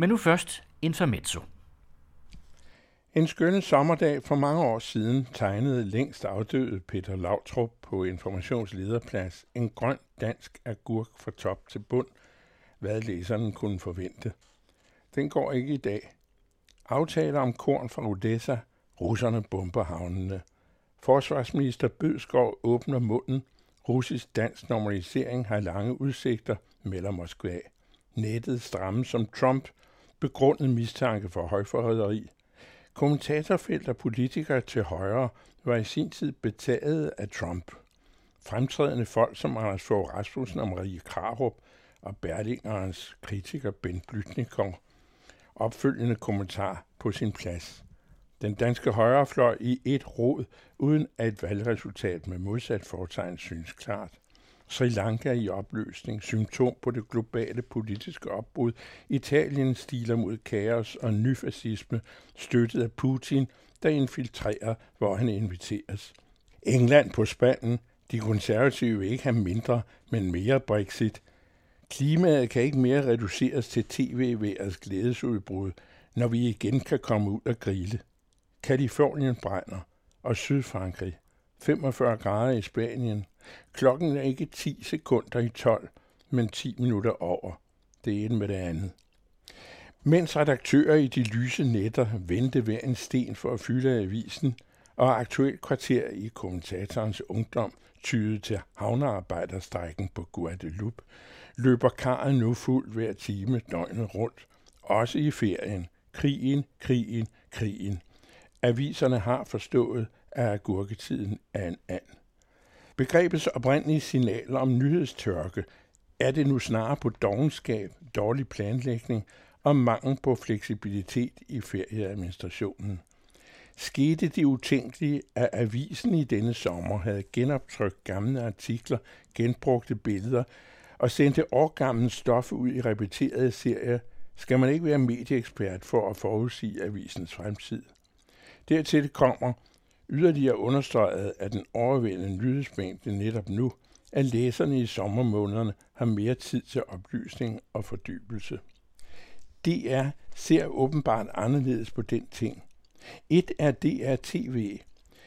Men nu først intermezzo. En skønne sommerdag for mange år siden tegnede længst afdøde Peter Lautrup på informationslederplads en grøn dansk agurk fra top til bund, hvad læseren kunne forvente. Den går ikke i dag. Aftaler om korn fra Odessa, russerne bomber havnene. Forsvarsminister Bødskov åbner munden. Russisk-dansk normalisering har lange udsigter, melder Moskva. Nettet stramme som Trump, begrundet mistanke for højforræderi – Kommentatorfelt og politikere til højre var i sin tid betaget af Trump. Fremtrædende folk som Anders Fogh Rasmussen og Marie Krarup og Berlingerens kritiker Ben Blytnikov. Opfølgende kommentar på sin plads. Den danske højrefløj i et råd, uden at et valgresultat med modsat fortegn synes klart. Sri Lanka i opløsning, symptom på det globale politiske opbrud, Italien stiler mod kaos og nyfascisme, støttet af Putin, der infiltrerer, hvor han inviteres. England på spanden, de konservative vil ikke have mindre, men mere Brexit. Klimaet kan ikke mere reduceres til tv-værets glædesudbrud, når vi igen kan komme ud og grille. Kalifornien brænder, og Sydfrankrig. 45 grader i Spanien, Klokken er ikke 10 sekunder i 12, men 10 minutter over. Det ene med det andet. Mens redaktører i de lyse nætter vendte hver en sten for at fylde avisen, og aktuelt kvarter i kommentatorens ungdom tyede til havnearbejderstrækken på Guadeloupe, løber karret nu fuld hver time døgnet rundt, også i ferien. Krigen, krigen, krigen. Aviserne har forstået, af agurketiden er en and. Begrebets oprindelige signaler om nyhedstørke er det nu snarere på dogenskab, dårlig planlægning og mangel på fleksibilitet i ferieadministrationen. Skete det utænkelige, at avisen i denne sommer havde genoptrykt gamle artikler, genbrugte billeder og sendte årgammel stof ud i repeterede serier, skal man ikke være medieekspert for at forudsige avisens fremtid. Dertil kommer, Yderligere understreget af den overvældende nyhedsmængde netop nu, at læserne i sommermånederne har mere tid til oplysning og fordybelse. DR ser åbenbart anderledes på den ting. Et er DR TV.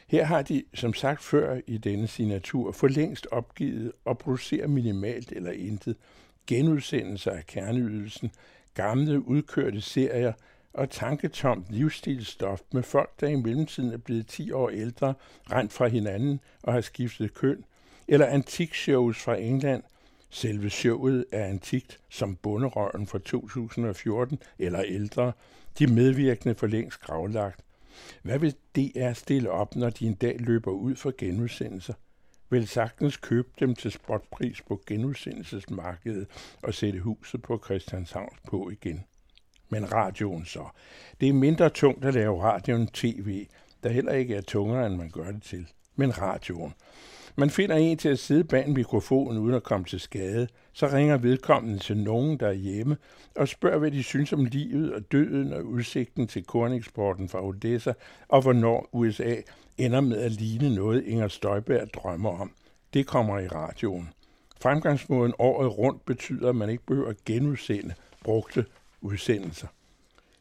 Her har de, som sagt før i denne signatur, for længst opgivet at producere minimalt eller intet genudsendelser af kerneydelsen, gamle udkørte serier – og tanketomt livsstilsstof med folk, der i mellemtiden er blevet 10 år ældre, rent fra hinanden og har skiftet køn, eller antikshows fra England. Selve showet er antikt som bunderøven fra 2014 eller ældre. De medvirkende for længst gravlagt. Hvad vil DR stille op, når de en dag løber ud for genudsendelser? Vil sagtens købe dem til spotpris på genudsendelsesmarkedet og sætte huset på Christianshavn på igen men radioen så. Det er mindre tungt at lave radio end tv, der heller ikke er tungere, end man gør det til. Men radioen. Man finder en til at sidde bag en mikrofon uden at komme til skade. Så ringer vedkommende til nogen, der er hjemme, og spørger, hvad de synes om livet og døden og udsigten til korneksporten fra Odessa, og hvornår USA ender med at ligne noget, Inger Støjberg drømmer om. Det kommer i radioen. Fremgangsmåden året rundt betyder, at man ikke behøver at genudsende brugte udsendelser.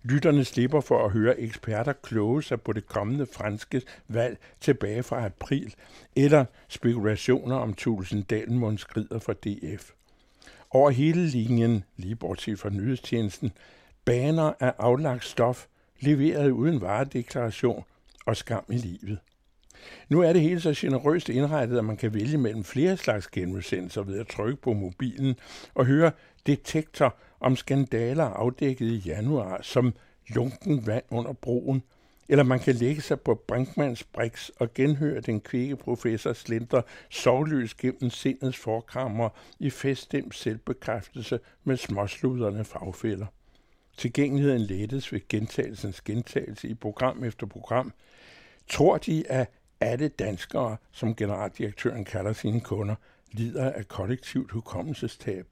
Lytterne slipper for at høre eksperter kloge sig på det kommende franske valg tilbage fra april, eller spekulationer om Tulsen Dalmund skrider fra DF. Over hele linjen, lige bortset fra nyhedstjenesten, baner af aflagt stof, leveret uden varedeklaration og skam i livet. Nu er det hele så generøst indrettet, at man kan vælge mellem flere slags genudsendelser ved at trykke på mobilen og høre detektor om skandaler afdækket i januar, som lunken vand under broen, eller man kan lægge sig på Brinkmans Brix og genhøre den kvikke professor Slinter sovløs gennem sindets forkrammer i feststemt selvbekræftelse med småsluderne fagfælder. Tilgængeligheden lettes ved gentagelsens gentagelse i program efter program. Tror de, at alle danskere, som generaldirektøren kalder sine kunder, lider af kollektivt hukommelsestab?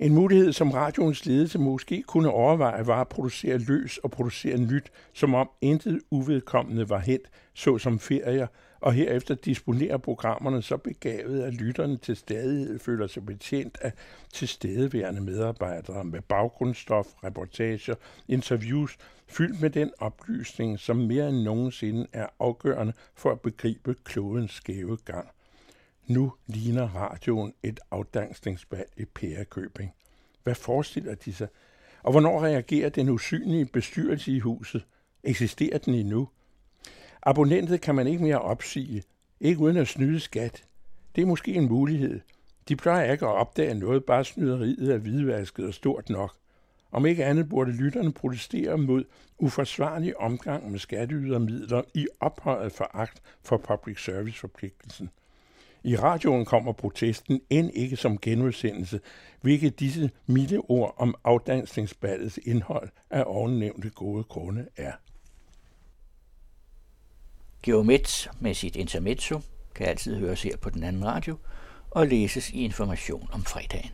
En mulighed, som radioens ledelse måske kunne overveje, var at producere løs og producere nyt, som om intet uvedkommende var hent, såsom ferier og herefter disponerer programmerne så begavet, at lytterne til stadighed føler sig betjent af tilstedeværende medarbejdere med baggrundsstof, reportager, interviews, fyldt med den oplysning, som mere end nogensinde er afgørende for at begribe klodens skæve gang. Nu ligner radioen et afdansningsbal i Pærekøbing. Hvad forestiller de sig? Og hvornår reagerer den usynlige bestyrelse i huset? Eksisterer den endnu? Abonnentet kan man ikke mere opsige, ikke uden at snyde skat. Det er måske en mulighed. De plejer ikke at opdage noget, bare snyderiet er hvidvasket og stort nok. Om ikke andet burde lytterne protestere mod uforsvarlig omgang med skatteydermidler i ophøjet foragt for public service-forpligtelsen. I radioen kommer protesten end ikke som genudsendelse, hvilket disse milde ord om afdansningsballets indhold af ovennævnte gode grunde er. Geomet med sit intermezzo kan altid høres her på den anden radio og læses i information om fredagen.